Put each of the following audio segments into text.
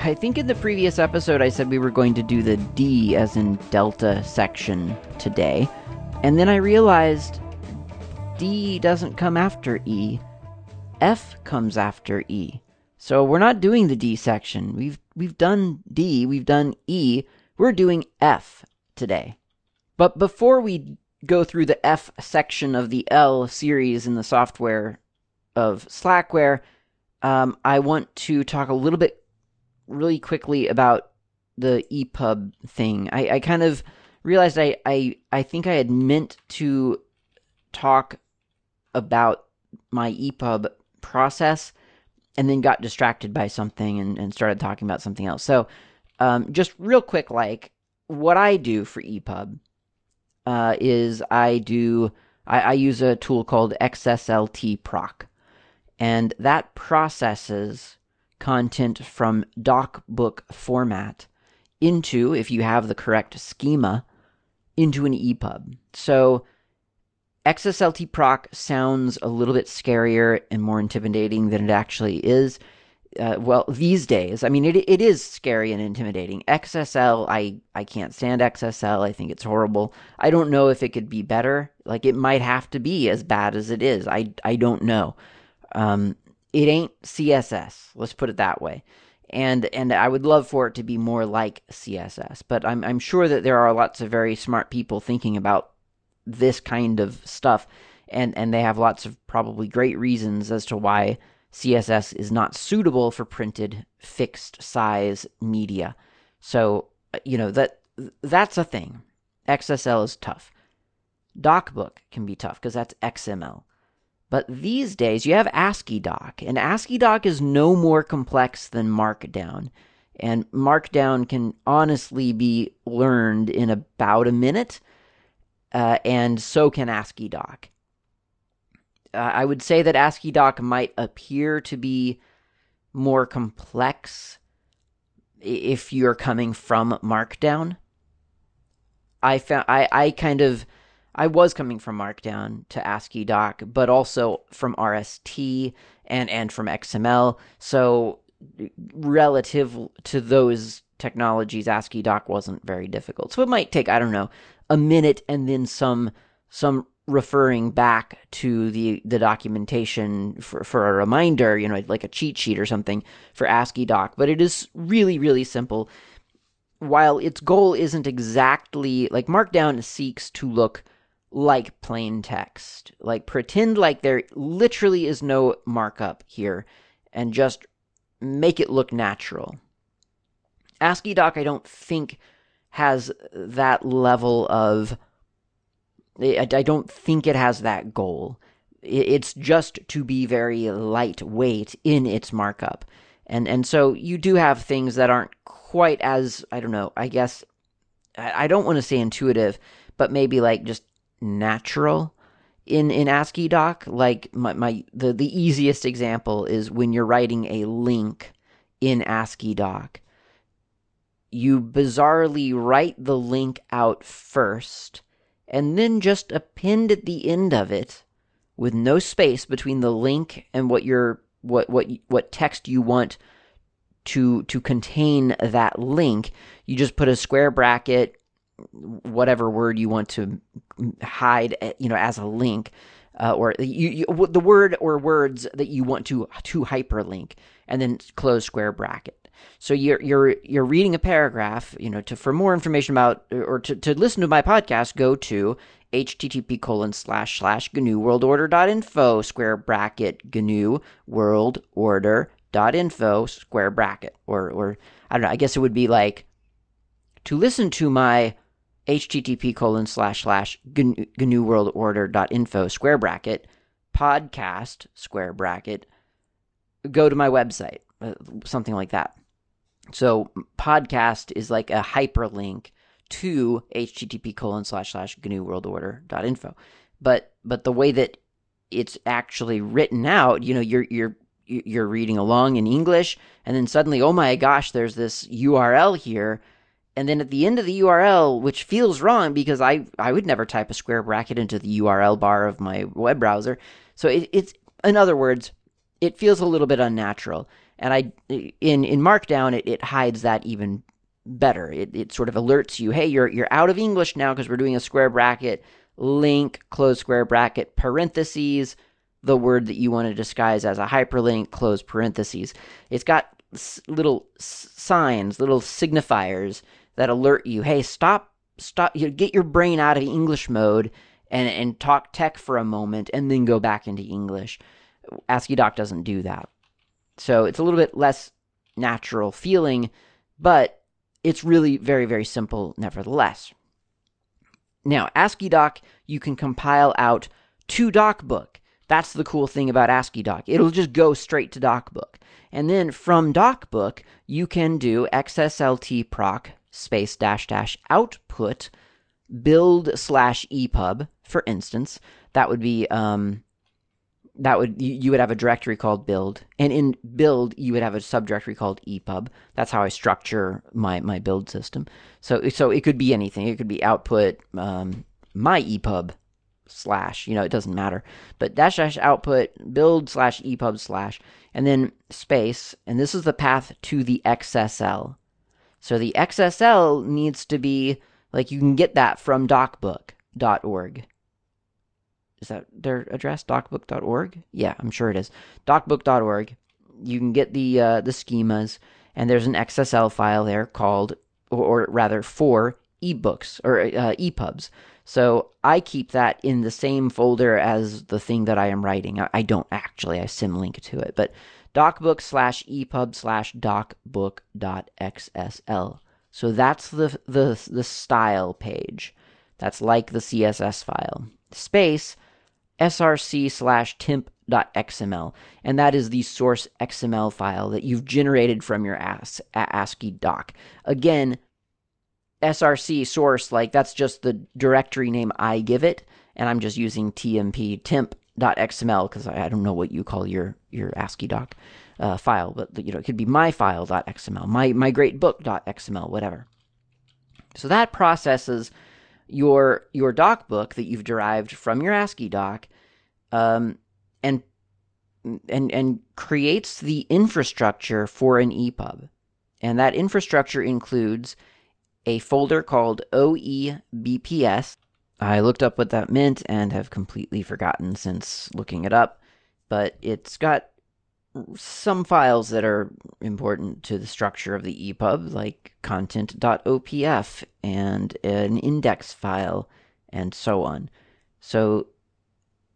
I think in the previous episode I said we were going to do the D as in Delta section today, and then I realized D doesn't come after E. F comes after E. So we're not doing the D section. We've we've done D, we've done E. We're doing F today. But before we go through the F section of the L series in the software of Slackware, um, I want to talk a little bit really quickly about the EPUB thing. I, I kind of realized I, I I think I had meant to talk about my EPUB process and then got distracted by something and, and started talking about something else. So um, just real quick, like what I do for EPUB uh, is I do I, I use a tool called XSLT proc, and that processes content from docbook format into, if you have the correct schema, into an EPUB. So XSLT proc sounds a little bit scarier and more intimidating than it actually is. Uh, well, these days, I mean, it it is scary and intimidating. XSL, I I can't stand XSL. I think it's horrible. I don't know if it could be better. Like it might have to be as bad as it is. I I don't know. Um, it ain't CSS. Let's put it that way. And and I would love for it to be more like CSS, but I'm I'm sure that there are lots of very smart people thinking about this kind of stuff, and and they have lots of probably great reasons as to why CSS is not suitable for printed fixed size media. So you know that that's a thing. XSL is tough. DocBook can be tough because that's XML. But these days, you have ASCII Doc, and ASCII Doc is no more complex than Markdown. And Markdown can honestly be learned in about a minute, uh, and so can ASCII Doc. Uh, I would say that ASCII Doc might appear to be more complex if you're coming from Markdown. I found I, I kind of I was coming from Markdown to ASCII Doc, but also from RST and and from XML. So relative to those technologies, ASCII Doc wasn't very difficult. So it might take I don't know a minute and then some some referring back to the the documentation for, for a reminder, you know, like a cheat sheet or something for ASCII Doc. But it is really really simple. While its goal isn't exactly like Markdown seeks to look like plain text. Like pretend like there literally is no markup here and just make it look natural. ASCII Doc, I don't think, has that level of. I don't think it has that goal. It's just to be very lightweight in its markup. And and so you do have things that aren't quite as I don't know, I guess I don't want to say intuitive, but maybe like just natural in in ASCII doc. Like my, my the the easiest example is when you're writing a link in ASCII doc. You bizarrely write the link out first, and then just append at the end of it, with no space between the link and what your what what what text you want to to contain that link. You just put a square bracket whatever word you want to hide, eh, you know, as a link, uh, or you, you, the word or words that you want to to hyperlink, and then close square bracket. So you're you're you're reading a paragraph, you know, to for more information about or to, to listen to my podcast, go to http colon slash slash GNU world order dot info square bracket GNU world order dot info square bracket or or I don't know, I guess it would be like to listen to my http colon slash slash GNU world order dot info square bracket podcast square bracket go to my website uh, something like that so podcast is like a hyperlink to http colon slash slash GNU world order dot info. But but the way that it's actually written out, you know, you're you're you're reading along in English, and then suddenly, oh my gosh, there's this URL here. And then at the end of the URL, which feels wrong because I, I would never type a square bracket into the URL bar of my web browser. So it, it's, in other words, it feels a little bit unnatural. And I, in, in Markdown, it, it hides that even better. It, it sort of alerts you, hey, you're, you're out of English now because we're doing a square bracket, link, close square bracket, parentheses, the word that you want to disguise as a hyperlink, close parentheses. It's got little signs, little signifiers that alert you, hey, stop, stop, you get your brain out of English mode and, and talk tech for a moment and then go back into English. ASCII Doc doesn't do that. So it's a little bit less natural feeling, but it's really very, very simple nevertheless. Now, ASCII Doc, you can compile out to DocBook. That's the cool thing about ASCII Doc. It'll just go straight to DocBook. And then from DocBook, you can do xslt proc space dash dash output build slash epub, for instance. That would be um, that would you, would have a directory called build, and in build you would have a subdirectory called epub. That's how I structure my my build system. So so it could be anything. It could be output um, my epub slash, you know, it doesn't matter. But dash dash output build slash epub slash, and then space, and this is the path to the XSL. So the XSL needs to be like you can get that from docbook.org. Is that their address? Docbook.org? Yeah, I'm sure it is. Docbook.org. You can get the uh, the schemas, and there's an XSL file there called, or, or rather, for ebooks or uh, epubs. So I keep that in the same folder as the thing that I am writing. I, I don't actually, I symlink to it, but docbook slash epub slash docbook dot docbook.xsl. So that's the, the, the style page. That's like the CSS file. Space src slash temp.xml. And that is the source XML file that you've generated from your ASCII doc. Again, src source, like that's just the directory name I give it, and I'm just using tmp temp.xml because I, I, don't know what you call your your ASCII doc uh, file, but you know it could be my file.xml, my my great book.xml, whatever. So that processes your your doc book that you've derived from your ASCII doc, um, and and and creates the infrastructure for an EPUB, and that infrastructure includes a folder called OEBPS. I looked up what that meant and have completely forgotten since looking it up, but it's got some files that are important to the structure of the EPUB, like content.opf and an index file, and so on. So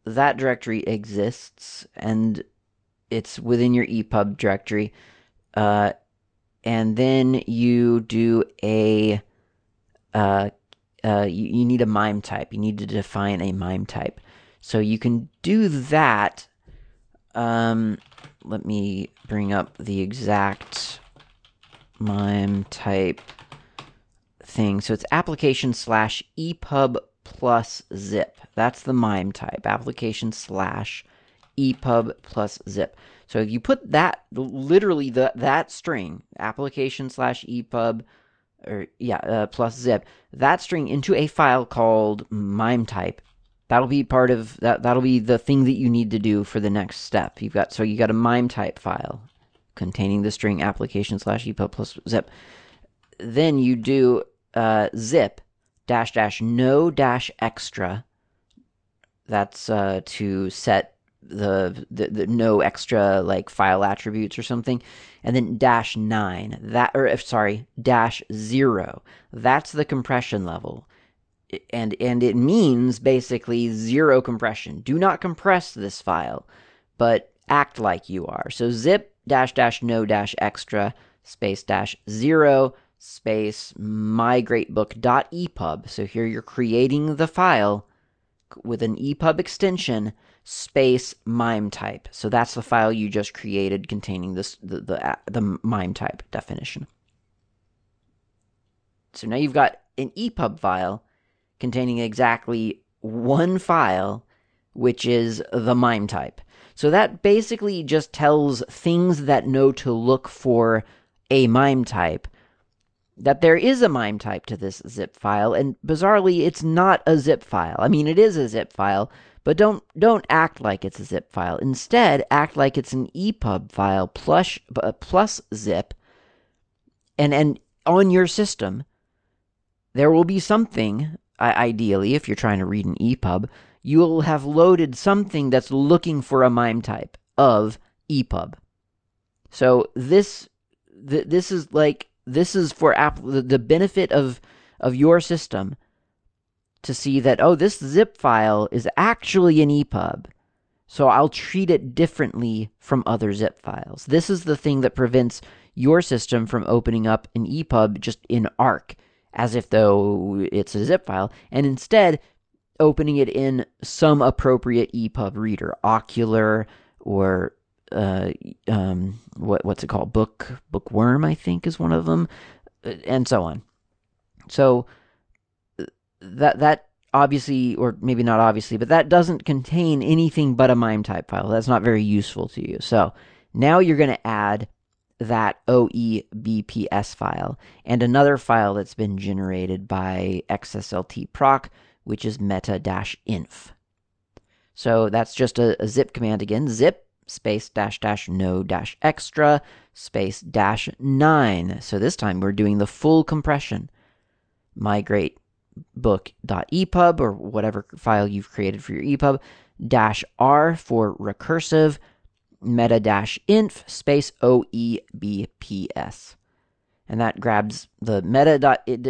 that directory exists, and it's within your EPUB directory. Uh, and then you do a uh, uh, you, you need a MIME type. You need to define a MIME type. So you can do that. Um, let me bring up the exact MIME type thing. So it's application slash EPUB plus zip. That's the MIME type. Application slash EPUB plus zip. So if you put that, literally the, that string, application slash EPUB, or yeah, uh, plus zip, that string into a file called MIME type, that'll be part of that. That'll be the thing that you need to do for the next step. You've got so you got a MIME type file containing the string application slash EPUB plus zip. Then you do uh, zip dash dash no dash extra. That's uh, to set the, the, the no extra like file attributes or something. And then dash 9 that or sorry dash 0 that's the compression level. And and it means basically zero compression. Do not compress this file but act like you are. So zip dash dash no dash extra space dash 0 space mygreatbook.epub so here you're creating the file with an epub extension space mime type. So that's the file you just created containing this the the, the mime type definition. So now you've got an EPUB file containing exactly one file, which is the MIME type. So that basically just tells things that know to look for a MIME type that there is a MIME type to this zip file, and bizarrely, it's not a zip file. I mean, it is a zip file, but don't don't act like it's a zip file. Instead, act like it's an EPUB file plus uh, zip, and and on your system, there will be something. Ideally, if you're trying to read an EPUB, you will have loaded something that's looking for a MIME type of EPUB. So this th- this is like this is for app the benefit of of your system to see that oh this zip file is actually an EPUB. So I'll treat it differently from other zip files. This is the thing that prevents your system from opening up an EPUB just in Ark as if though it's a zip file and instead opening it in some appropriate EPUB reader, Okular or uh, um, what what's it called? Book Bookworm, I think, is one of them, uh, and so on. So that that obviously, or maybe not obviously, but that doesn't contain anything but a MIME type file. That's not very useful to you. So now you're going to add that OEBPS file and another file that's been generated by XSLT proc, which is meta-inf. So that's just a, a zip command again, zip space dash dash no dash extra space dash 9. So this time we're doing the full compression. Migrate book.epub or whatever file you've created for your EPUB dash R for recursive meta dash inf space OEBPS. And that grabs the meta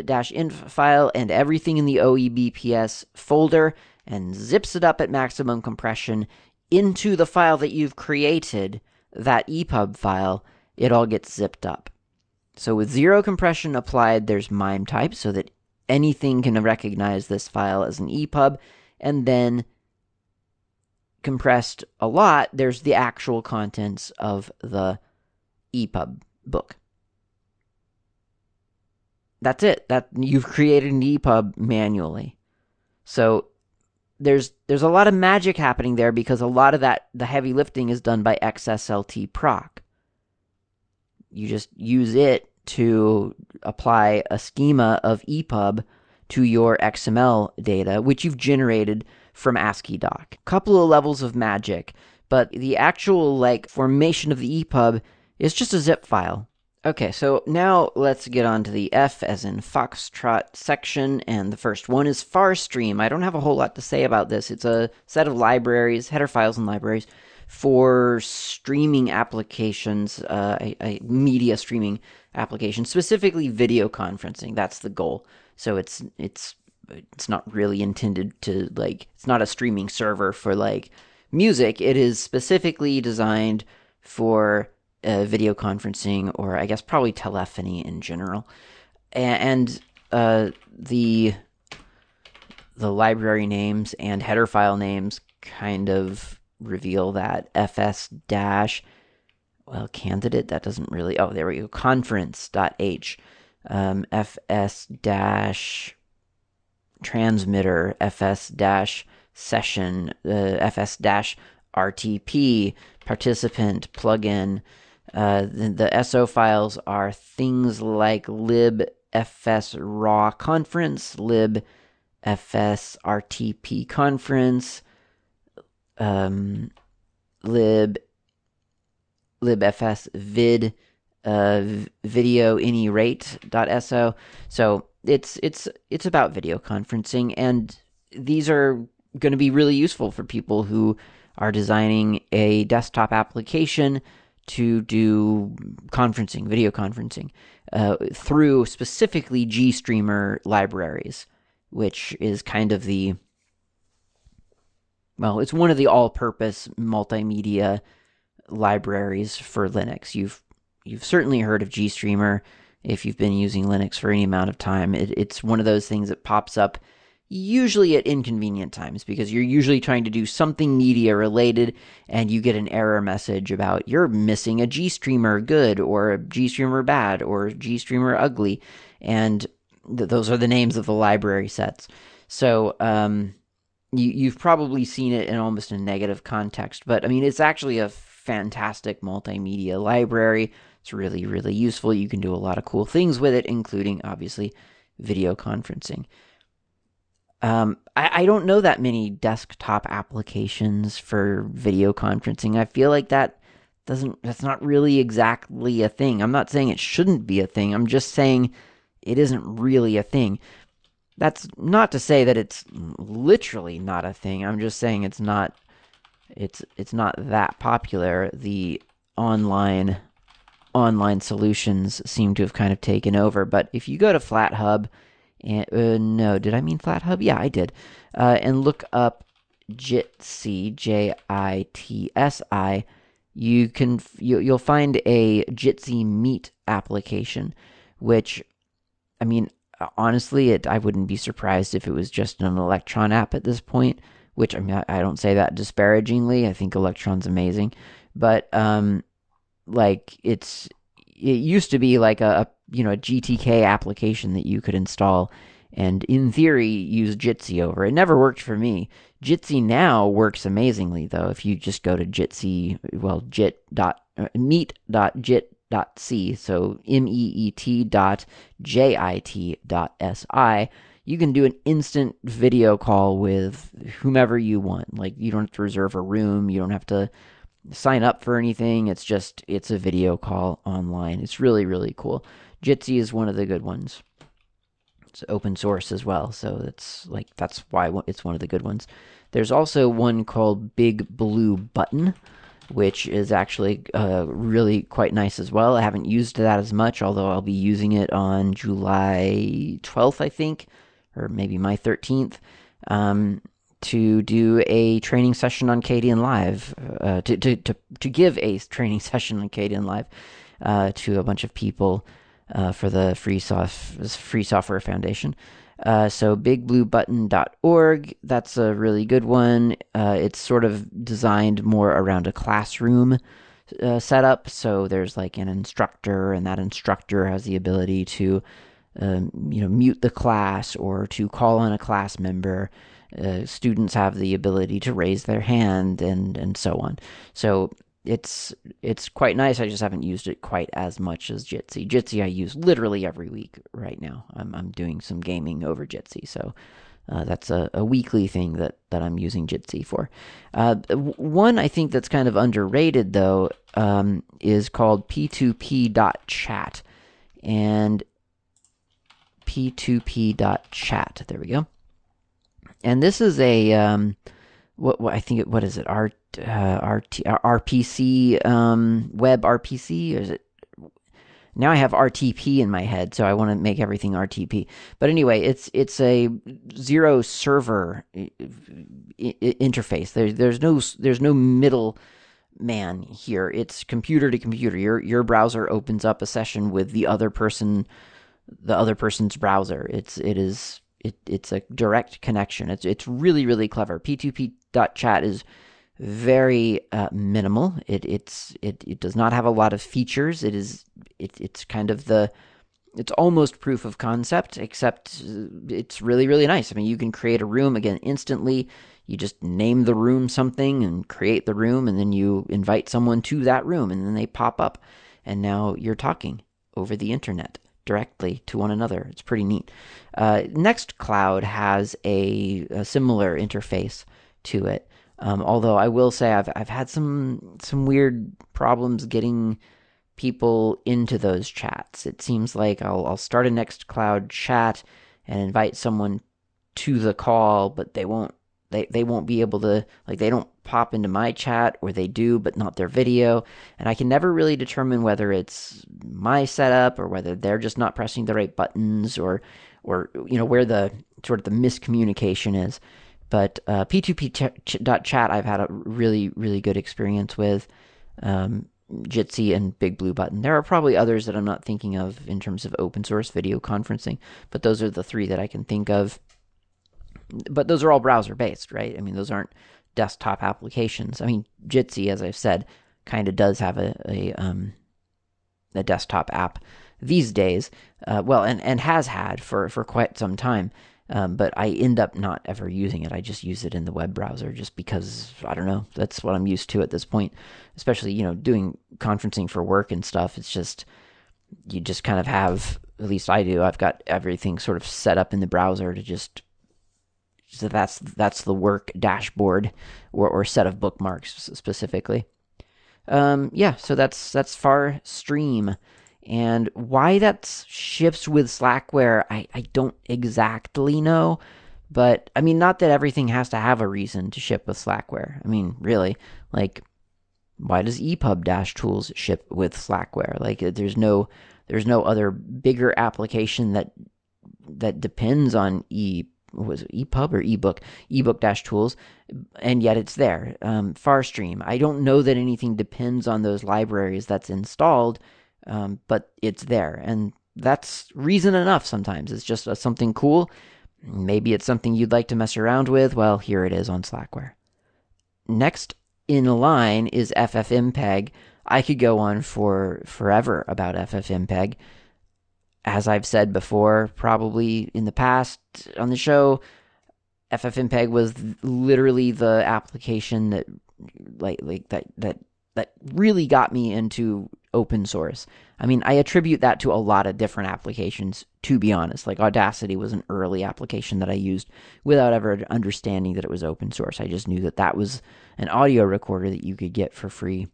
dash inf file and everything in the OEBPS folder and zips it up at maximum compression into the file that you've created, that EPUB file, it all gets zipped up. So with zero compression applied, there's MIME type so that anything can recognize this file as an EPUB, and then compressed a lot, there's the actual contents of the EPUB book. That's it. That you've created an EPUB manually. So there's there's a lot of magic happening there because a lot of that the heavy lifting is done by XSLT proc. You just use it to apply a schema of EPUB to your XML data, which you've generated from ASCII doc. Couple of levels of magic, but the actual like formation of the EPUB is just a zip file. Okay, so now let's get on to the F as in Foxtrot section, and the first one is FarStream. I don't have a whole lot to say about this. It's a set of libraries, header files and libraries for streaming applications, uh, media streaming application, specifically video conferencing. That's the goal. So it's it's it's not really intended to like it's not a streaming server for like music. It is specifically designed for uh, video conferencing, or I guess probably telephony in general. And uh, the the library names and header file names kind of reveal that fs dash well candidate that doesn't really oh there we go conference.h um, fs dash transmitter fs dash session uh, fs dash rtp participant plugin. Uh, the, the, SO files are things like libfs raw conference, libfs rtp conference, um, lib libfs vid uh, video any rate.so. So it's it's it's about video conferencing, and these are going to be really useful for people who are designing a desktop application to do conferencing, video conferencing, uh, through specifically GStreamer libraries, which is kind of the well, it's one of the all-purpose multimedia libraries for Linux. You've you've certainly heard of GStreamer if you've been using Linux for any amount of time. It, it's one of those things that pops up usually at inconvenient times because you're usually trying to do something media related and you get an error message about you're missing a GStreamer good or a GStreamer bad or GStreamer ugly. And th- those are the names of the library sets. So um, you, you've probably seen it in almost a negative context, but I mean, it's actually a fantastic multimedia library. It's really, really useful. You can do a lot of cool things with it, including obviously video conferencing. Um, I, I don't know that many desktop applications for video conferencing. I feel like that doesn't that's not really exactly a thing. I'm not saying it shouldn't be a thing. I'm just saying it isn't really a thing. That's not to say that it's literally not a thing. I'm just saying it's not it's it's not that popular. The online online solutions seem to have kind of taken over. But if you go to FlatHub, and uh, no, did I mean FlatHub? Yeah, I did. Uh, and look up Jitsi, J I T S I. You can you, you'll find a Jitsi Meet application, which, I mean, honestly, it I wouldn't be surprised if it was just an Electron app at this point. Which I mean, I, don't say that disparagingly. I think Electron's amazing, but um, like it's it used to be like a, a you know a GTK application that you could install and in theory use Jitsi over. It never worked for me. Jitsi now works amazingly though. If you just go to Jitsi, well, jit dot uh, meet dot jit dot c, so m e e t dot j i t dot s i. You can do an instant video call with whomever you want. Like you don't have to reserve a room. You don't have to sign up for anything. It's just it's a video call online. It's really really cool. Jitsi is one of the good ones. It's open source as well, so that's like that's why it's one of the good ones. There's also one called Big Blue Button, which is actually uh, really quite nice as well. I haven't used that as much, although I'll be using it on July 12th, I think, or maybe my 13th. Um, to do a training session on Kdenlive, uh, to, to, to, to give a training session on Kdenlive uh, to a bunch of people uh, for the Free, soft, Free Software Foundation. Uh, so bigbluebutton.org, that's a really good one. Uh, it's sort of designed more around a classroom uh, setup. So there's like an instructor, and that instructor has the ability to, um, you know, mute the class or to call on a class member uh, students have the ability to raise their hand and and so on. So it's it's quite nice. I just haven't used it quite as much as Jitsi. Jitsi I use literally every week right now. I'm I'm doing some gaming over Jitsi, so uh, that's a, a weekly thing that that I'm using Jitsi for. Uh, one I think that's kind of underrated though um, is called P2P.chat and P2P.chat. There we go and this is a um, what, what I think it, what is it R uh, RT, RPC um, web RPC or is it now I have RTP in my head, so I want to make everything RTP. But anyway, it's it's a zero server interface. There's there's no there's no middle man here. It's computer to computer. Your your browser opens up a session with the other person, the other person's browser. It's it is it, it's a direct connection. It's it's really really clever. P2P.chat is very uh, minimal. It it's it, it does not have a lot of features. It is it, it's kind of the it's almost proof of concept, except uh, it's really really nice. I mean, you can create a room again instantly. You just name the room something and create the room, and then you invite someone to that room, and then they pop up, and now you're talking over the internet directly to one another. It's pretty neat. Uh, Nextcloud has a, a, similar interface to it. Um, although I will say I've I've had some some weird problems getting people into those chats. It seems like I'll I'll start a Nextcloud chat and invite someone to the call, but they won't they they won't be able to like they don't pop into my chat or they do but not their video and I can never really determine whether it's my setup or whether they're just not pressing the right buttons or or you know where the sort of the miscommunication is. But uh, P2P.chat I've had a really really good experience with. Um, Jitsi and Big Blue Button. There are probably others that I'm not thinking of in terms of open source video conferencing, but those are the three that I can think of but those are all browser based, right? I mean, those aren't desktop applications. I mean, Jitsi, as I've said, kind of does have a a, um, a desktop app these days. Uh, well, and, and has had for, for quite some time. Um, but I end up not ever using it. I just use it in the web browser just because I don't know. That's what I'm used to at this point. Especially you know doing conferencing for work and stuff. It's just you just kind of have. At least I do. I've got everything sort of set up in the browser to just. So that's that's the work dashboard or, or set of bookmarks specifically. Um, yeah, so that's that's far stream. And why that ships with Slackware, I, I don't exactly know. But I mean, not that everything has to have a reason to ship with Slackware. I mean, really, like, why does EPUB Dash Tools ship with Slackware? Like, there's no there's no other bigger application that that depends on E was it EPUB or ebook ebook dash tools, and yet it's there. Um, Farstream. I don't know that anything depends on those libraries that's installed um, but it's there, and that's reason enough. Sometimes it's just uh, something cool. Maybe it's something you'd like to mess around with. Well, here it is on Slackware. Next in line is FFmpeg. I could go on for forever about FFmpeg. As I've said before, probably in the past on the show, FFmpeg was literally the application that like like that that that really got me into open source. I mean, I attribute that to a lot of different applications, to be honest. Like Audacity was an early application that I used without ever understanding that it was open source. I just knew that that was an audio recorder that you could get for free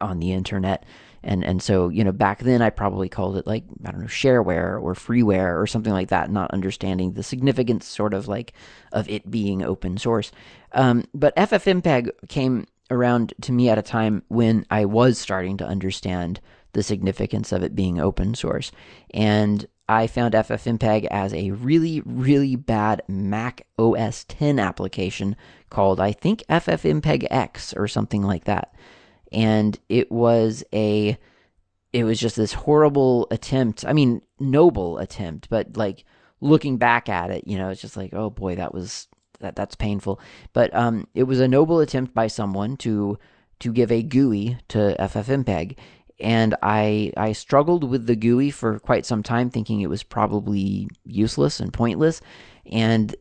on the internet. And and so, you know, back then I probably called it like, I don't know, shareware or freeware or something like that, not understanding the significance sort of like of it being open source. Um, but FFmpeg came around to me at a time when I was starting to understand the significance of it being open source. And I found FFmpeg as a really, really bad Mac OS 10 application called, I think, FFmpeg X or something like that. And it was a, it was just this horrible attempt. I mean, noble attempt, but like looking back at it, you know, it's just like, oh boy, that was that that's painful. But um, it was a noble attempt by someone to to give a GUI to FFmpeg, and I I struggled with the GUI for quite some time, thinking it was probably useless and pointless. And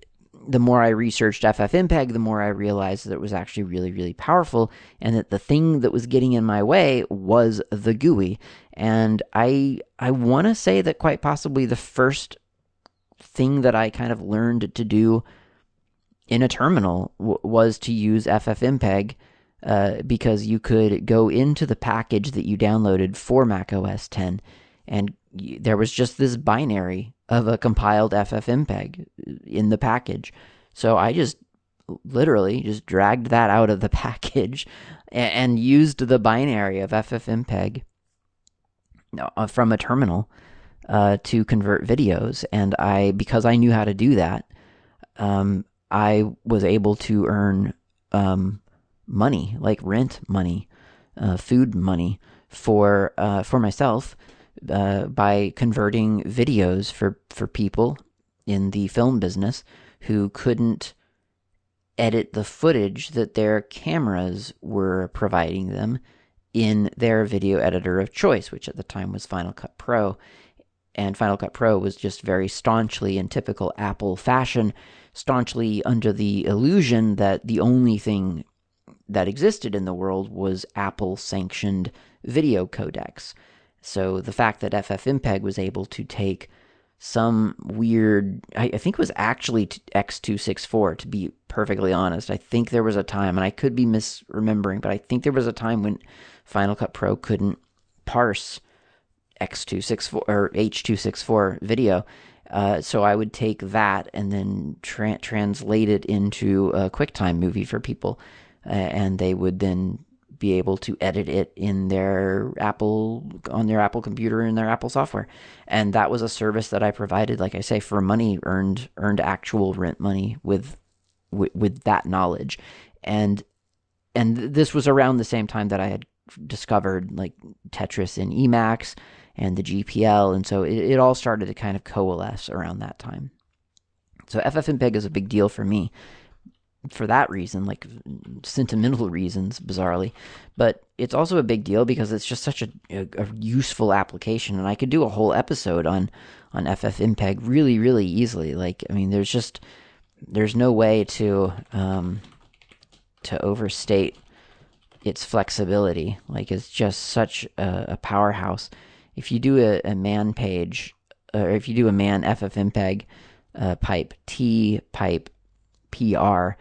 the more I researched FFmpeg, the more I realized that it was actually really, really powerful, and that the thing that was getting in my way was the GUI. And I I want to say that quite possibly the first thing that I kind of learned to do in a terminal w- was to use FFmpeg uh, because you could go into the package that you downloaded for Mac OS 10 and y- there was just this binary of a compiled FFmpeg in the package. So I just literally just dragged that out of the package and, used the binary of FFmpeg uh, from a terminal uh, to convert videos. And I, because I knew how to do that, um, I was able to earn um, money, like rent money, uh, food money for uh, for myself uh, by converting videos for for people in the film business who couldn't edit the footage that their cameras were providing them in their video editor of choice, which at the time was Final Cut Pro. And Final Cut Pro was just very staunchly in typical Apple fashion staunchly under the illusion that the only thing that existed in the world was Apple sanctioned video codecs. So the fact that FFmpeg was able to take some weird, I, I think it was actually X264 to be perfectly honest. I think there was a time, and I could be misremembering, but I think there was a time when Final Cut Pro couldn't parse X264 or H264 video. Uh, so I would take that and then tra- translate it into a QuickTime movie for people, uh, and they would then be able to edit it in their Apple on their Apple computer in their Apple software. And that was a service that I provided, like I say, for money earned earned actual rent money with with, with that knowledge. And and this was around the same time that I had discovered like Tetris and Emacs and the GPL. And so it, it all started to kind of coalesce around that time. So FFmpeg is a big deal for me. For that reason, like sentimental reasons, bizarrely. But it's also a big deal because it's just such a, a, a useful application, and I could do a whole episode on on FFmpeg really, really easily. Like, I mean, there's just there's no way to um, to overstate its flexibility. Like, it's just such a, a powerhouse. If you do a, a man page, or if you do a man FFmpeg uh, pipe T pipe PR,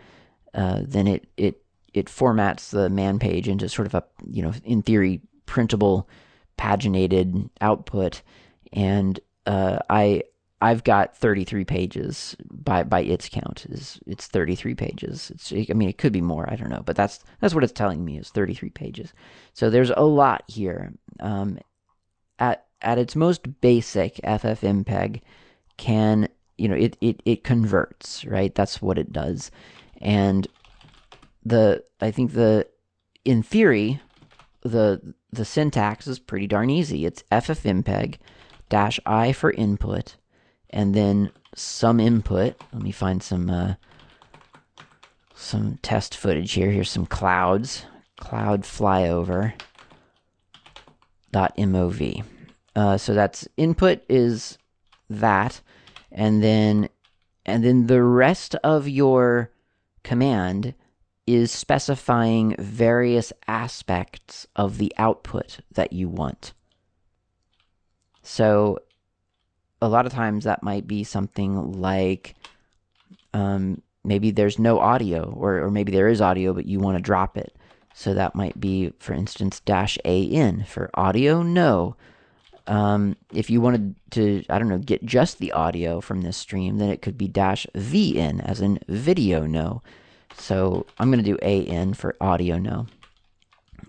uh, then it it it formats the man page into sort of a you know in theory printable paginated output, and uh, I I've got 33 pages by by its count is it's 33 pages. It's I mean it could be more I don't know, but that's that's what it's telling me is 33 pages. So there's a lot here. Um, at at its most basic, FFmpeg can you know it it it converts right. That's what it does, and the I think the in theory the the syntax is pretty darn easy. It's FFmpeg dash i for input and then some input. Let me find some uh, some test footage here. Here's some clouds. Cloud flyover dot mov. Uh, so that's input is that, and then and then the rest of your command is specifying various aspects of the output that you want. So a lot of times that might be something like um, maybe there's no audio, or, or maybe there is audio, but you want to drop it. So that might be, for instance, dash A in for audio, no. Um, if you wanted to, I don't know, get just the audio from this stream, then it could be dash V in, as in video, no. So I'm going to do AN for audio, no.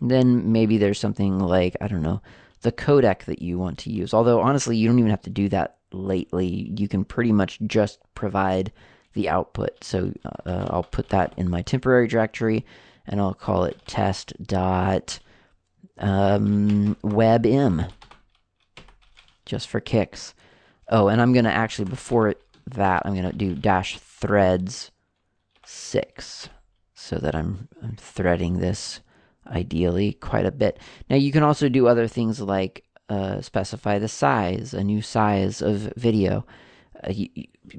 Then maybe there's something like, I don't know, the codec that you want to use. Although, honestly, you don't even have to do that lately. You can pretty much just provide the output. So uh, I'll put that in my temporary directory and I'll call it test dot um, webm just for kicks. Oh, and I'm going to actually, before that, I'm going to do dash threads 6 so that I'm, I'm threading this ideally quite a bit. Now you can also do other things like uh, specify the size, a new size of video. Uh, you,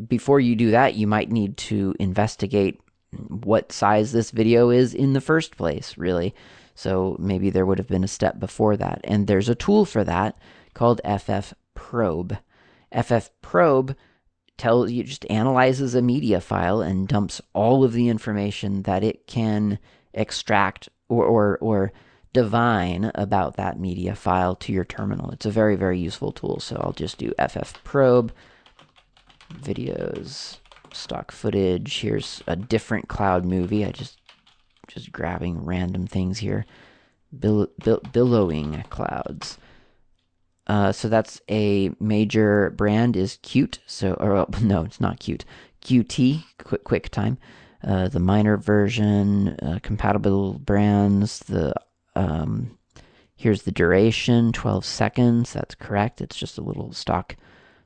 before you do that, you might need to investigate what size this video is in the first place, really. So maybe there would have been a step before that. And there's a tool for that called FF Probe. FF Probe tells you just analyzes a media file and dumps all of the information that it can extract or or, or divine about that media file to your terminal. It's a very, very useful tool. So I'll just do ff probe, videos, stock footage. Here's a different cloud movie. I just just grabbing random things here. Bill, bill, billowing clouds. Uh, so that's a major brand is Cute. So or no, it's not Cute. Qt quick QuickTime. Uh, the minor version, uh, compatible brands, the um, here's the duration, 12 seconds. That's correct. It's just a little stock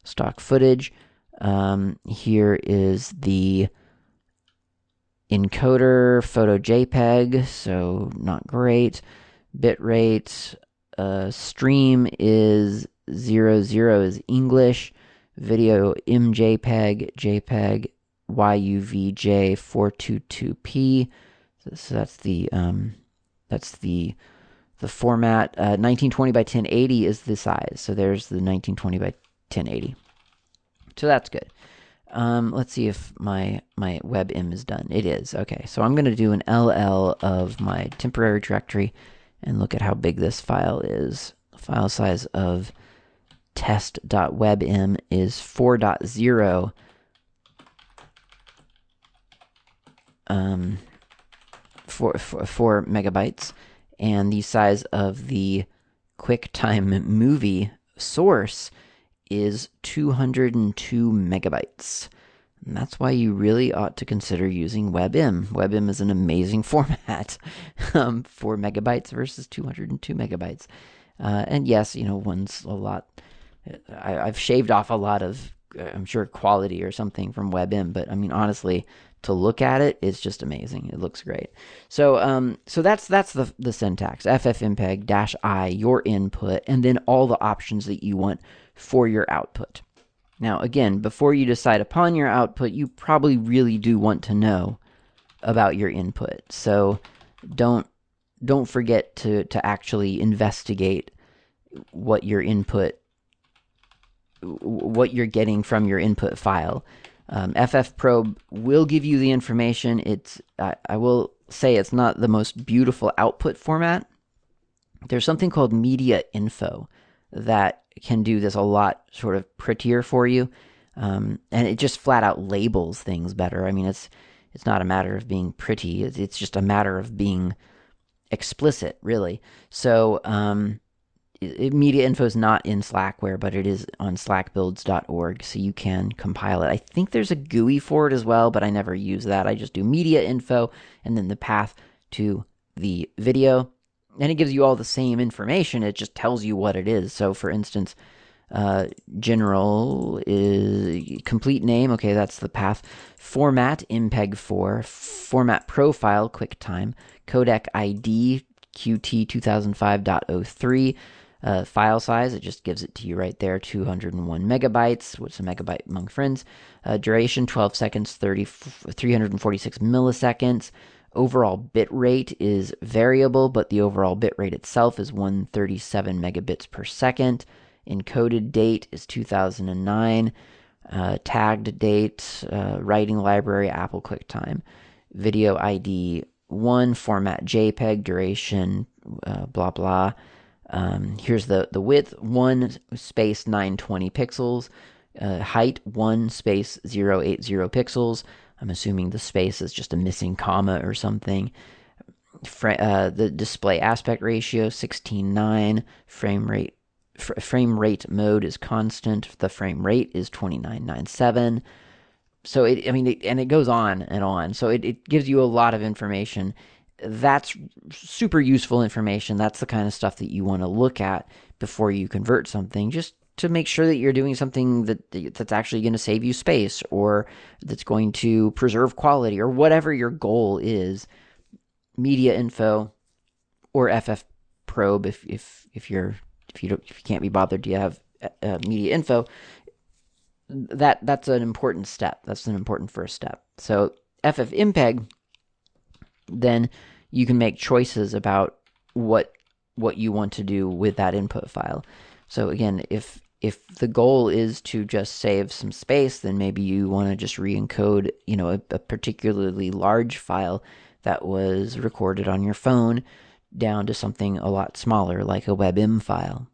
stock footage. Um, here is the encoder photo JPEG, so not great. Bitrate uh, stream is zero zero is English. Video MJPEG JPEG YUVJ422p. So that's the um, that's the the format. Uh, 1920 by 1080 is the size. So there's the 1920 by 1080. So that's good. Um, let's see if my my webm is done. It is. Okay. So I'm going to do an LL of my temporary directory and look at how big this file is. The file size of test.webm is 4.0 um, four, four, four megabytes, and the size of the QuickTime movie source is 202 megabytes. And that's why you really ought to consider using WebM. WebM is an amazing format um, 4 megabytes versus 202 megabytes. Uh, and yes, you know, one's a lot. I, have shaved off a lot of I'm sure quality or something from WebM, but I mean honestly, to look at it, it's just amazing. It looks great. So um, so that's that's the the syntax. FFmpeg dash i your input, and then all the options that you want for your output. Now again, before you decide upon your output, you probably really do want to know about your input. So don't don't forget to to actually investigate what your input what you're getting from your input file. Um, FFProbe will give you the information. It's I, I will say it's not the most beautiful output format. There's something called media info that can do this a lot sort of prettier for you, um, and it just flat out labels things better. I mean, it's it's not a matter of being pretty. It's, just a matter of being explicit, really. So um, media info is not in Slackware, but it is on slackbuilds.org, so you can compile it. I think there's a GUI for it as well, but I never use that. I just do media info and then the path to the video. And it gives you all the same information, it just tells you what it is. So, for instance, uh, general is complete name. Okay, that's the path. Format MPEG-4. Format profile QuickTime. Codec ID QT 2005.03 uh, file size. It just gives it to you right there 201 megabytes. What's a megabyte among friends? Uh, duration 12 seconds, 30, 346 milliseconds. Overall bit rate is variable, but the overall bit rate itself is 137 megabits per second. Encoded date is 2009. Uh, tagged date, uh, writing library, Apple QuickTime. Video ID 1, format JPEG, duration, uh, blah, blah. Um, here's the, the width 1 space 920 pixels, uh, height 1 space 080 pixels. I'm assuming the space is just a missing comma or something. Fra- uh, the display aspect ratio 16:9, frame rate f- frame rate mode is constant. The frame rate is 2997. So it, I mean, it, and it goes on and on. So it, it gives you a lot of information that's super useful information. That's the kind of stuff that you want to look at before you convert something, just to make sure that you're doing something that that's actually going to save you space or that's going to preserve quality or whatever your goal is. Media info or FF probe if if if you're if you don't if you can't be bothered to have uh, media info that that's an important step. That's an important first step. So FFmpeg then you can make choices about what what you want to do with that input file. So again, if if the goal is to just save some space, then maybe you want to just re-encode, you know, a, a particularly large file that was recorded on your phone down to something a lot smaller, like a WebM file.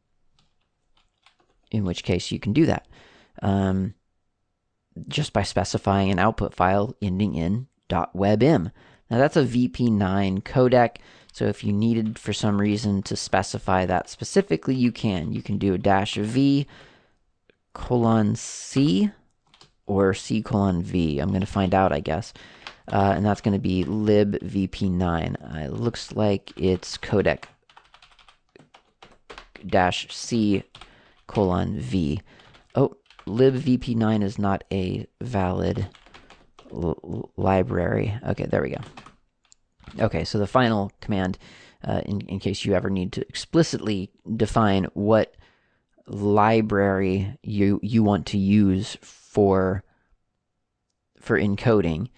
In which case, you can do that um, just by specifying an output file ending in .webm. Now that's a VP9 codec, so if you needed for some reason to specify that specifically, you can. You can do a dash V colon C or C colon V. I'm going to find out, I guess. Uh, and that's going to be libvp9. Uh, it looks like it's codec dash C colon V. Oh, libvp9 is not a valid library. Okay, there we go. Okay, so the final command, uh, in, in case you ever need to explicitly define what library you you want to use for for encoding,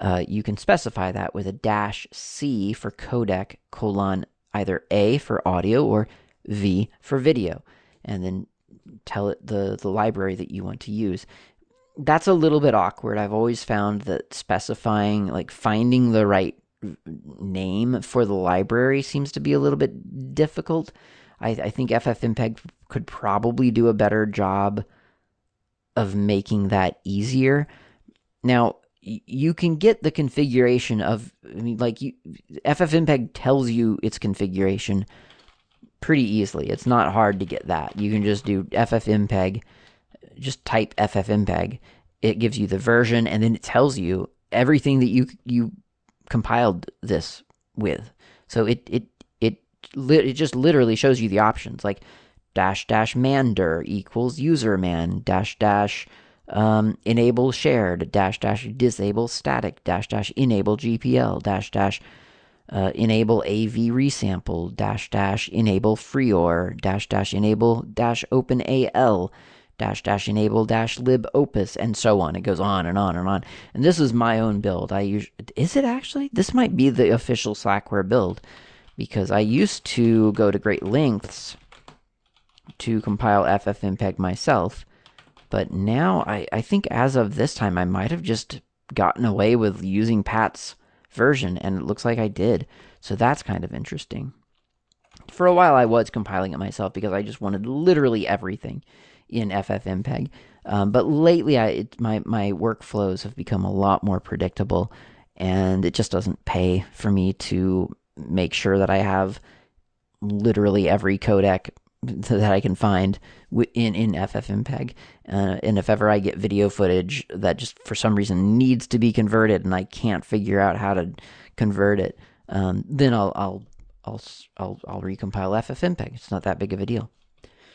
uh, you can specify that with a dash C for codec colon either A for audio or V for video, and then tell it the the library that you want to use that's a little bit awkward. I've always found that specifying, like finding the right name for the library seems to be a little bit difficult. I, I think FFmpeg could probably do a better job of making that easier. Now, you can get the configuration of, I mean, like you, FFmpeg tells you its configuration pretty easily. It's not hard to get that. You can just do FFmpeg just type FFmpeg. It gives you the version, and then it tells you everything that you you compiled this with. So it it it it just literally shows you the options like dash dash mandir equals user man dash dash um, enable shared dash dash disable static dash dash enable GPL dash dash uh, enable AV resample dash dash enable frei0r dash dash enable dash open AL dash dash enable dash lib opus and so on. It goes on and on and on. And this is my own build. I use is it actually? This might be the official Slackware build because I used to go to great lengths to compile FFmpeg myself but now I, I think as of this time, I might have just gotten away with using Pat's version, and it looks like I did. So that's kind of interesting. For a while, I was compiling it myself because I just wanted literally everything in FFmpeg. Um, but lately, I, it, my my workflows have become a lot more predictable, and it just doesn't pay for me to make sure that I have literally every codec that I can find in in FFmpeg. Uh, and if ever I get video footage that just for some reason needs to be converted and I can't figure out how to convert it, um, then I'll I'll I'll I'll I'll recompile FFmpeg. It's not that big of a deal.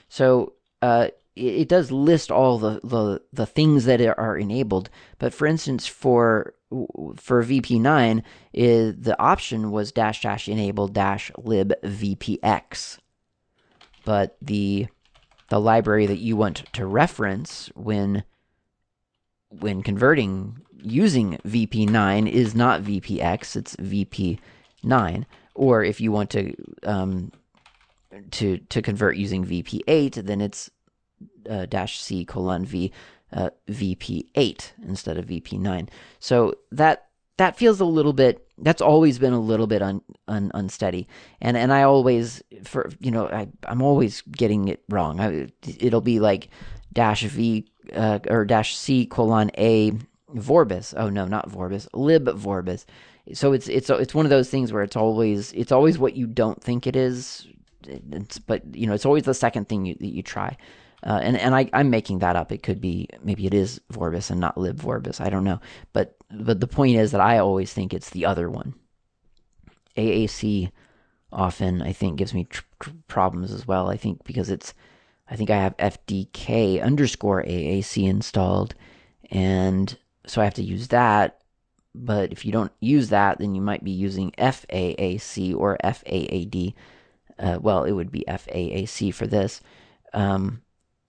So uh, it, does list all the, the the things that are enabled. But for instance, for for VP9, is, the option was dash dash enable dash lib VPX but the the library that you want to reference when when converting using VP9 is not VPX, it's VP9. Or if you want to um, to to convert using VP8, then it's dash C colon V uh, VP8 instead of VP9. So that that feels a little bit that's always been a little bit un, un, unsteady. And and i always for you know i i'm always getting it wrong. I, it'll be like dash v uh, or dash c colon a vorbis. Oh no not vorbis. Lib vorbis. So it's it's it's one of those things where it's always it's always what you don't think it is. It's, but you know it's always the second thing you, that you try uh, and and I, I'm making that up. It could be maybe it is Vorbis and not lib Vorbis. I don't know. But but the point is that I always think it's the other one. AAC often I think gives me tr- tr- problems as well. I think because it's I think I have FDK underscore AAC installed, and so I have to use that. But if you don't use that, then you might be using FAAC or FAAD. Uh, well, it would be FAAC for this. Um,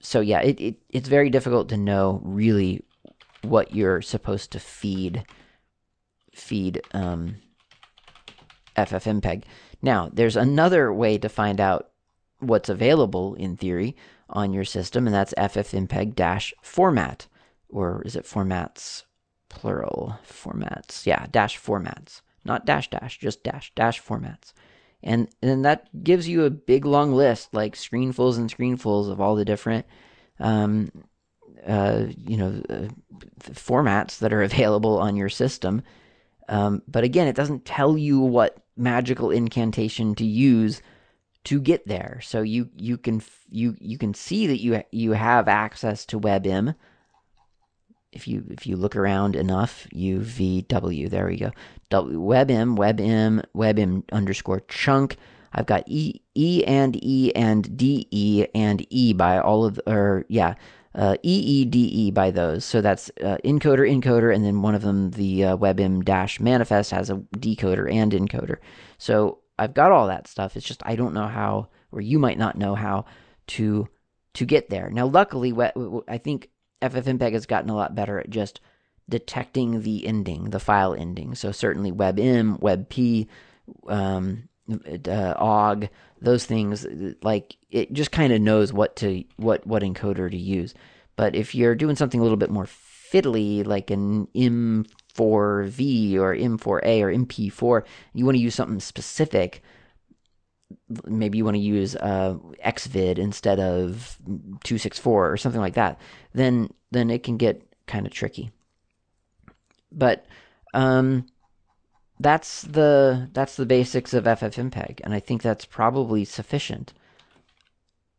so yeah, it, it it's very difficult to know really what you're supposed to feed feed um, FFmpeg. Now, there's another way to find out what's available in theory on your system, and that's FFmpeg dash format, or is it formats plural? Formats, yeah, dash formats, not dash dash, just dash dash formats and then that gives you a big long list like screenfuls and screenfuls of all the different um, uh, you know uh, formats that are available on your system. Um, but again it doesn't tell you what magical incantation to use to get there. So you you can you you can see that you you have access to WebM if you if you look around enough, UVW, there we go. W, WebM, WebM, WebM underscore chunk. I've got E, E and E and DE and E by all of, or yeah, uh, EEDE by those. So that's uh, encoder, encoder, and then one of them, the uh, WebM dash manifest, has a decoder and encoder. So I've got all that stuff. It's just I don't know how, or you might not know how to to get there. Now, luckily, I think FFmpeg has gotten a lot better at just detecting the ending, the file ending. So certainly WebM, WebP, um, uh, OGG, those things, like it just kind of knows what to what what encoder to use. But if you're doing something a little bit more fiddly, like an M4V or M4A or MP4, you want to use something specific maybe you want to use uh, xvid instead of 264 or something like that then then it can get kind of tricky. But um, that's the that's the basics of ffmpeg and i think that's probably sufficient.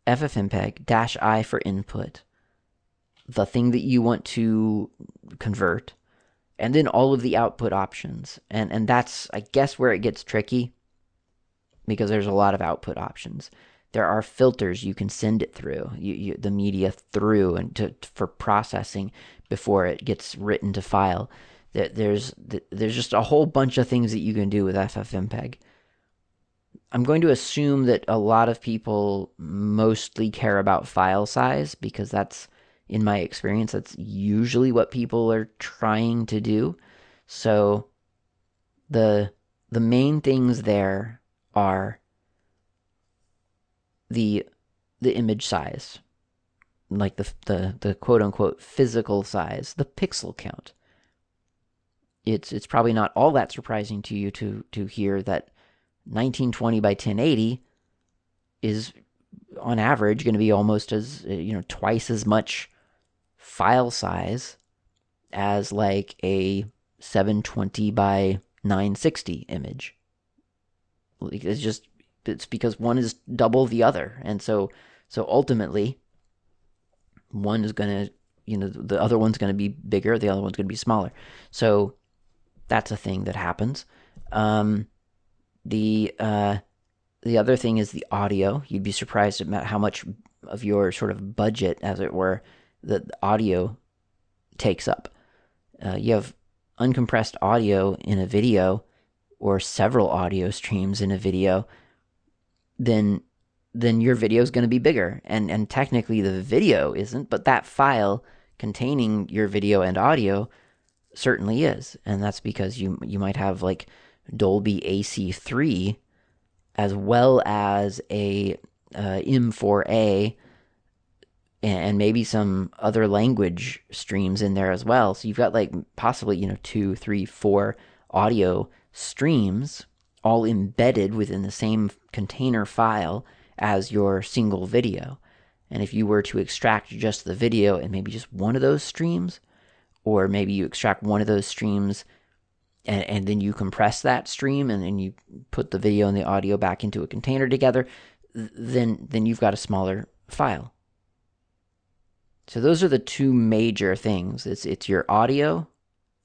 Ffmpeg dash i for input the thing that you want to convert and then all of the output options and and that's i guess where it gets tricky because there's a lot of output options. there are filters you can send it through, you, you, the media through, and to, for processing before it gets written to file. There's there's just a whole bunch of things that you can do with FFmpeg. I'm going to assume that a lot of people mostly care about file size because that's, in my experience, that's usually what people are trying to do. So the the main things there are the the image size, like the the the quote unquote physical size, the pixel count. It's it's probably not all that surprising to you to to hear that 1920 by 1080 is on average going to be almost as you know twice as much file size as like a 720 by 960 image. It's just it's because one is double the other, and so so ultimately, one is going to you know the other one's going to be bigger, the other one's going to be smaller. So that's a thing that happens. Um, the uh, the other thing is the audio. You'd be surprised at how much of your sort of budget, as it were, the audio takes up. Uh, you have uncompressed audio in a video or several audio streams in a video, then then your video is going to be bigger. And and technically the video isn't, but that file containing your video and audio certainly is. And that's because you you might have like Dolby AC3 as well as a uh, M4A and maybe some other language streams in there as well. So you've got like possibly, you know, two, three, four audio streams all embedded within the same container file as your single video. And if you were to extract just the video and maybe just one of those streams, or maybe you extract one of those streams and, and then you compress that stream and then you put the video and the audio back into a container together, then then you've got a smaller file. So those are the two major things. It's it's your audio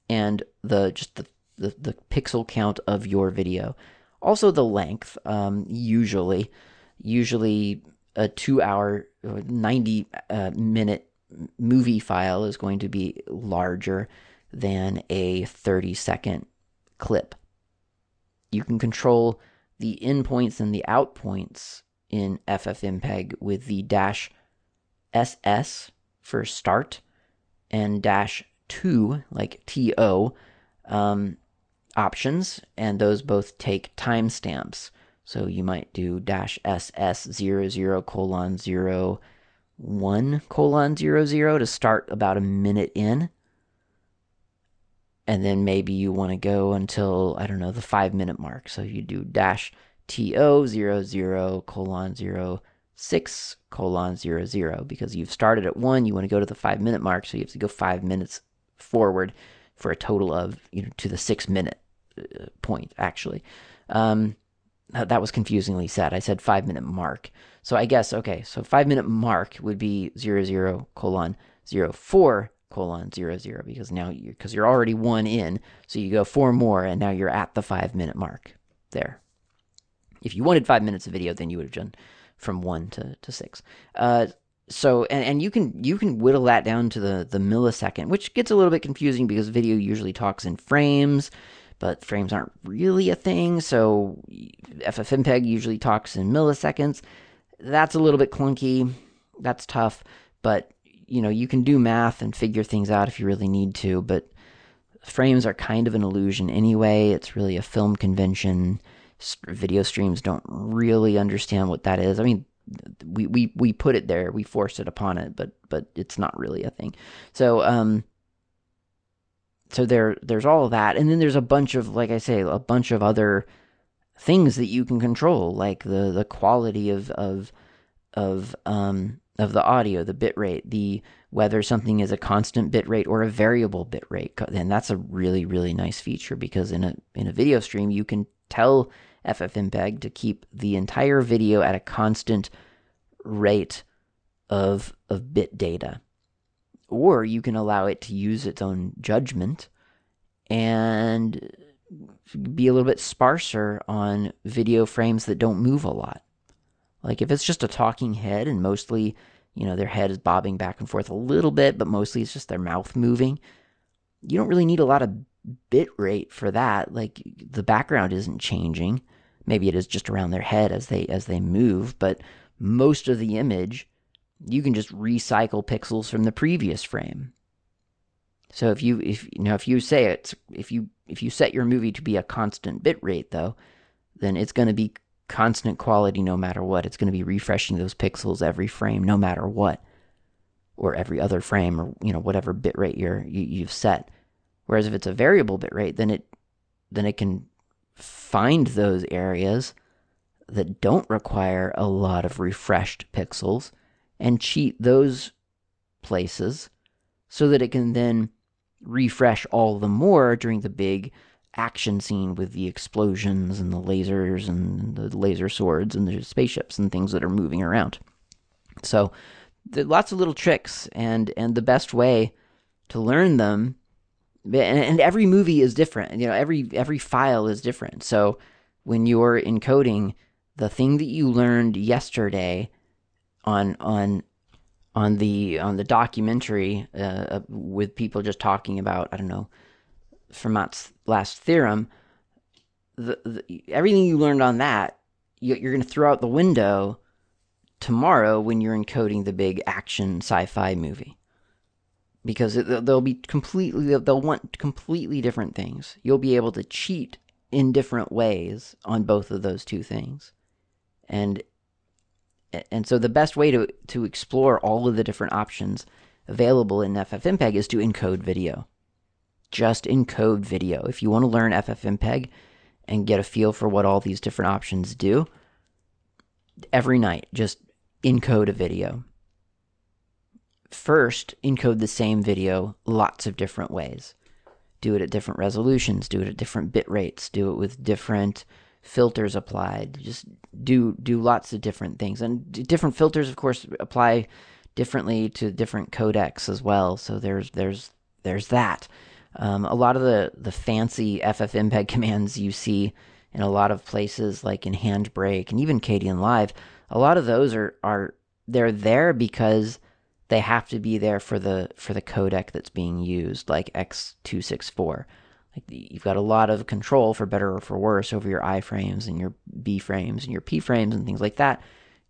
and the just the the, the pixel count of your video. Also the length. Um, usually, usually a two hour, ninety uh, minute movie file is going to be larger than a thirty second clip. You can control the in points and the out points in FFmpeg with the dash SS for start and dash 2, like TO, um, options, and those both take timestamps. So you might do dash SS00 colon 0 1 colon 00 to start about a minute in. And then maybe you want to go until, I don't know, the five minute mark. So you do dash TO 00 colon 0 6 colon 0 0 because you've started at 1 you want to go to the 5 minute mark so you have to go 5 minutes forward for a total of you know to the 6 minute point actually. Um, that was confusingly said. I said 5 minute mark. So i guess okay so 5 minute mark would be 0 0 colon 0 4 colon 0 0 because now you because you're already one in so you go four more and now you're at the 5 minute mark there. If you wanted 5 minutes of video then you would have done from one to, to six. Uh, so and, and you can you can whittle that down to the the millisecond, which gets a little bit confusing because video usually talks in frames, but frames aren't really a thing. So FFmpeg usually talks in milliseconds. That's a little bit clunky. That's tough, but you know you can do math and figure things out if you really need to. But frames are kind of an illusion anyway. It's really a film convention video streams don't really understand what that is. I mean, we, we, we put it there, we forced it upon it, but but it's not really a thing. So um, so there there's all of that, and then there's a bunch of like I say, a bunch of other things that you can control, like the the quality of of of um of the audio, the bit rate, the whether something is a constant bit rate or a variable bit rate. And that's a really, really nice feature because in a in a video stream you can tell FFmpeg to keep the entire video at a constant rate of, of bit data. Or you can allow it to use its own judgment and be a little bit sparser on video frames that don't move a lot. Like if it's just a talking head and mostly, you know, their head is bobbing back and forth a little bit, but mostly it's just their mouth moving, you don't really need a lot of bit rate for that. Like the background isn't changing. Maybe it is just around their head as they as they move, but most of the image you can just recycle pixels from the previous frame. So if you if you know if you say it's if you if you set your movie to be a constant bit rate though, then it's going to be constant quality no matter what. It's going to be refreshing those pixels every frame no matter what, or every other frame or you know whatever bit rate you're you, you've set. Whereas if it's a variable bit rate, then it then it can find those areas that don't require a lot of refreshed pixels and cheat those places so that it can then refresh all the more during the big action scene with the explosions and the lasers and the laser swords and the spaceships and things that are moving around. So, lots of little tricks, and and the best way to learn them, and, and every movie is different. You know, every every file is different. So, when you're encoding the thing that you learned yesterday on on on the on the documentary uh, uh, with people just talking about I don't know Fermat's last theorem, the, the, everything you learned on that you, you're going to throw out the window tomorrow when you're encoding the big action sci-fi movie because it, they'll be completely they'll want completely different things. You'll be able to cheat in different ways on both of those two things, and and so the best way to to explore all of the different options available in FFmpeg is to encode video. Just encode video. If you want to learn FFmpeg and get a feel for what all these different options do, every night just encode a video. First, encode the same video lots of different ways. Do it at different resolutions, do it at different bit rates, do it with different filters applied. Just do do lots of different things, and different filters, of course, apply differently to different codecs as well. So there's there's there's that. Um, a lot of the the fancy FFmpeg commands you see in a lot of places, like in Handbrake and even Kdenlive, a lot of those are are they're there because they have to be there for the for the codec that's being used, like X264 like you've got a lot of control for better or for worse over your I frames and your B frames and your P frames and things like that.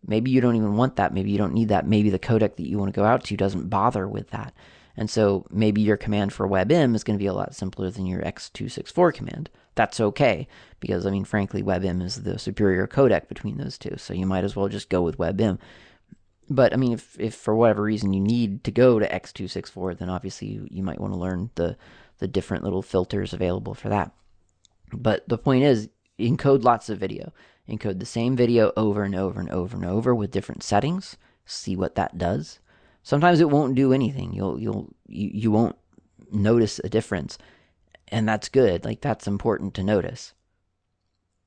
Maybe you don't even want that. Maybe you don't need that. Maybe the codec that you want to go out to doesn't bother with that. And so maybe your command for WebM is going to be a lot simpler than your X264 command. That's okay because I mean frankly WebM is the superior codec between those two. So you might as well just go with WebM. But I mean if if for whatever reason you need to go to X264 then obviously you, you might want to learn the the different little filters available for that. But the point is, encode lots of video. Encode the same video over and over and over and over with different settings. See what that does. Sometimes it won't do anything. You'll you'll you, you won't notice a difference. And that's good. Like that's important to notice.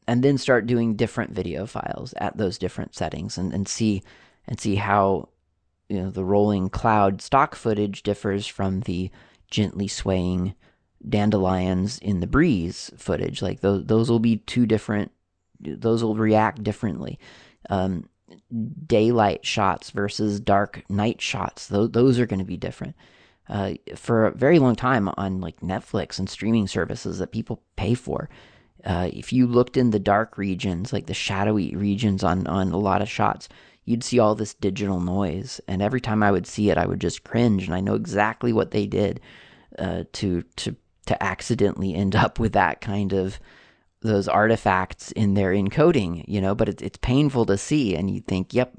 And then start doing different video files at those different settings and, and see and see how you know the rolling cloud stock footage differs from the gently swaying dandelions in the breeze footage. Like those, those will be two different. Those will react differently. Um, daylight shots versus dark night shots. Those, those are going to be different. Uh, for a very long time on like Netflix and streaming services that people pay for. Uh, if you looked in the dark regions, like the shadowy regions on, on a lot of shots, you'd see all this digital noise. And every time I would see it, I would just cringe. And I know exactly what they did uh, to to to accidentally end up with that kind of those artifacts in their encoding, you know, but it, it's painful to see and you think, yep,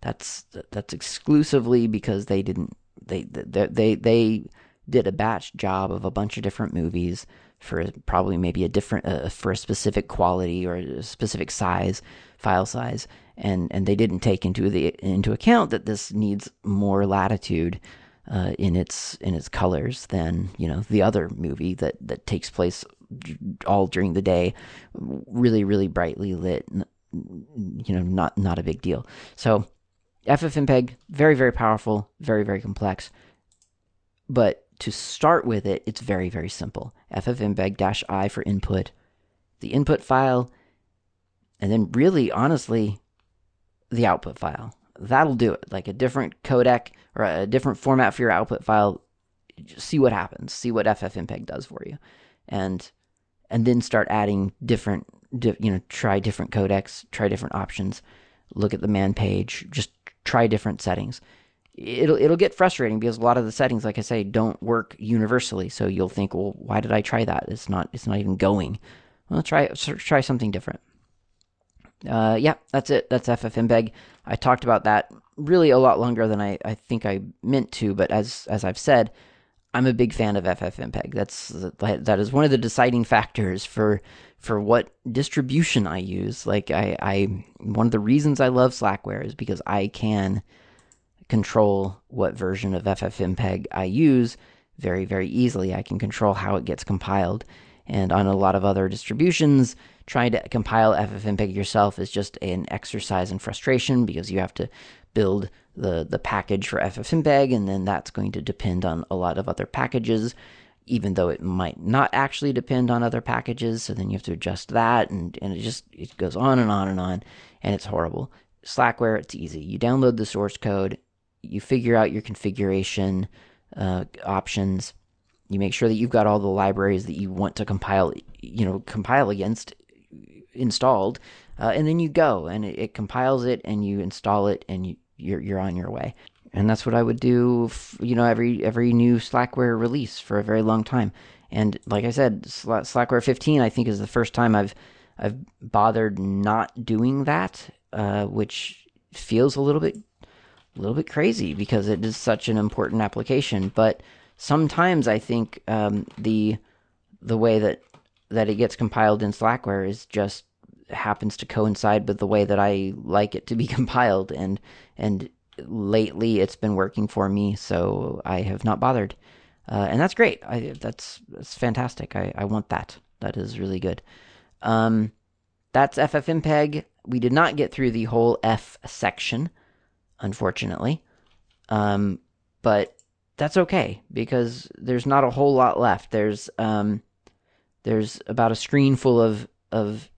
that's that's exclusively because they didn't they they they, they did a batch job of a bunch of different movies for probably maybe a different uh, for a specific quality or a specific size file size and and they didn't take into the into account that this needs more latitude uh, in its in its colors than you know the other movie that that takes place all during the day, really really brightly lit. You know, not not a big deal. So, FFmpeg very very powerful, very very complex, but to start with it, it's very very simple. FFmpeg-i for input, the input file, and then really honestly the output file. That'll do it. Like a different codec or a different format for your output file. Just see what happens. See what FFmpeg does for you, and and then start adding different. Di- you know, try different codecs, try different options. Look at the man page. Just try different settings. It'll it'll get frustrating because a lot of the settings, like I say, don't work universally. So you'll think, well, why did I try that? It's not it's not even going. Well, try try something different. Uh, yeah, that's it. That's FFmpeg. I talked about that really a lot longer than I, I think I meant to, but as as I've said, I'm a big fan of FFmpeg. That's that is one of the deciding factors for for what distribution I use. Like I, I one of the reasons I love Slackware is because I can control what version of FFmpeg I use very very easily. I can control how it gets compiled. And on a lot of other distributions, trying to compile FFmpeg yourself is just an exercise in frustration because you have to build the, the package for FFmpeg, and then that's going to depend on a lot of other packages, even though it might not actually depend on other packages. So then you have to adjust that, and, and it just it goes on and on and on, and it's horrible. Slackware, it's easy. You download the source code, you figure out your configuration uh, options, you make sure that you've got all the libraries that you want to compile, you know, compile against installed, uh, and then you go and it, it, compiles it and you install it and you, you're you're on your way. And that's what I would do, f- you know, every every new Slackware release for a very long time. And like I said, Slackware 15, I think, is the first time I've I've bothered not doing that, uh, which feels a little bit a little bit crazy because it is such an important application. But sometimes I think um, the the way that that it gets compiled in Slackware is just happens to coincide with the way that I like it to be compiled. And and lately it's been working for me so I have not bothered. Uh, and that's great. I, that's that's fantastic. I, I want that. That is really good. Um, that's FFmpeg we did not get through the whole F section unfortunately. Um, but that's okay because there's not a whole lot left. There's um, there's about a screen full of of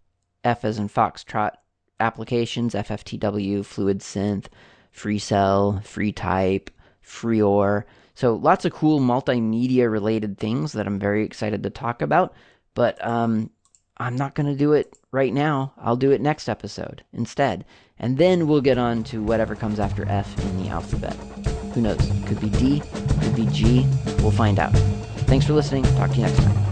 F as in Foxtrot applications: FFTW, Fluid Synth, FreeCell, FreeType, frei0r. So lots of cool multimedia related things that I'm very excited to talk about. But um, I'm not going to do it right now. I'll do it next episode instead. And then we'll get on to whatever comes after F in the alphabet. Who knows? Could be D, could be G. We'll find out. Thanks for listening. Talk to you next time.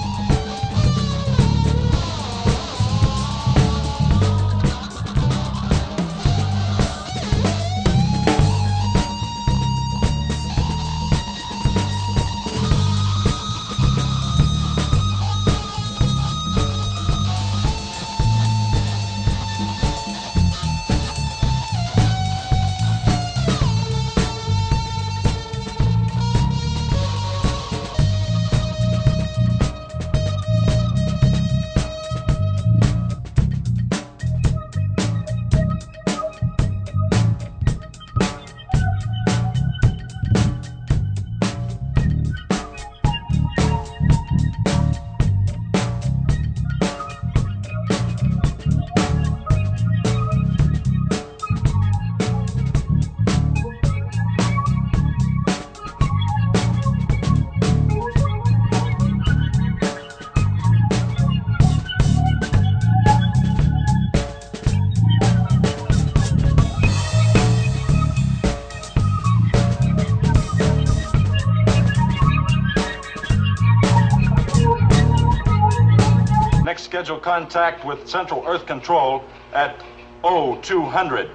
Schedule contact with Central Earth Control at 0200.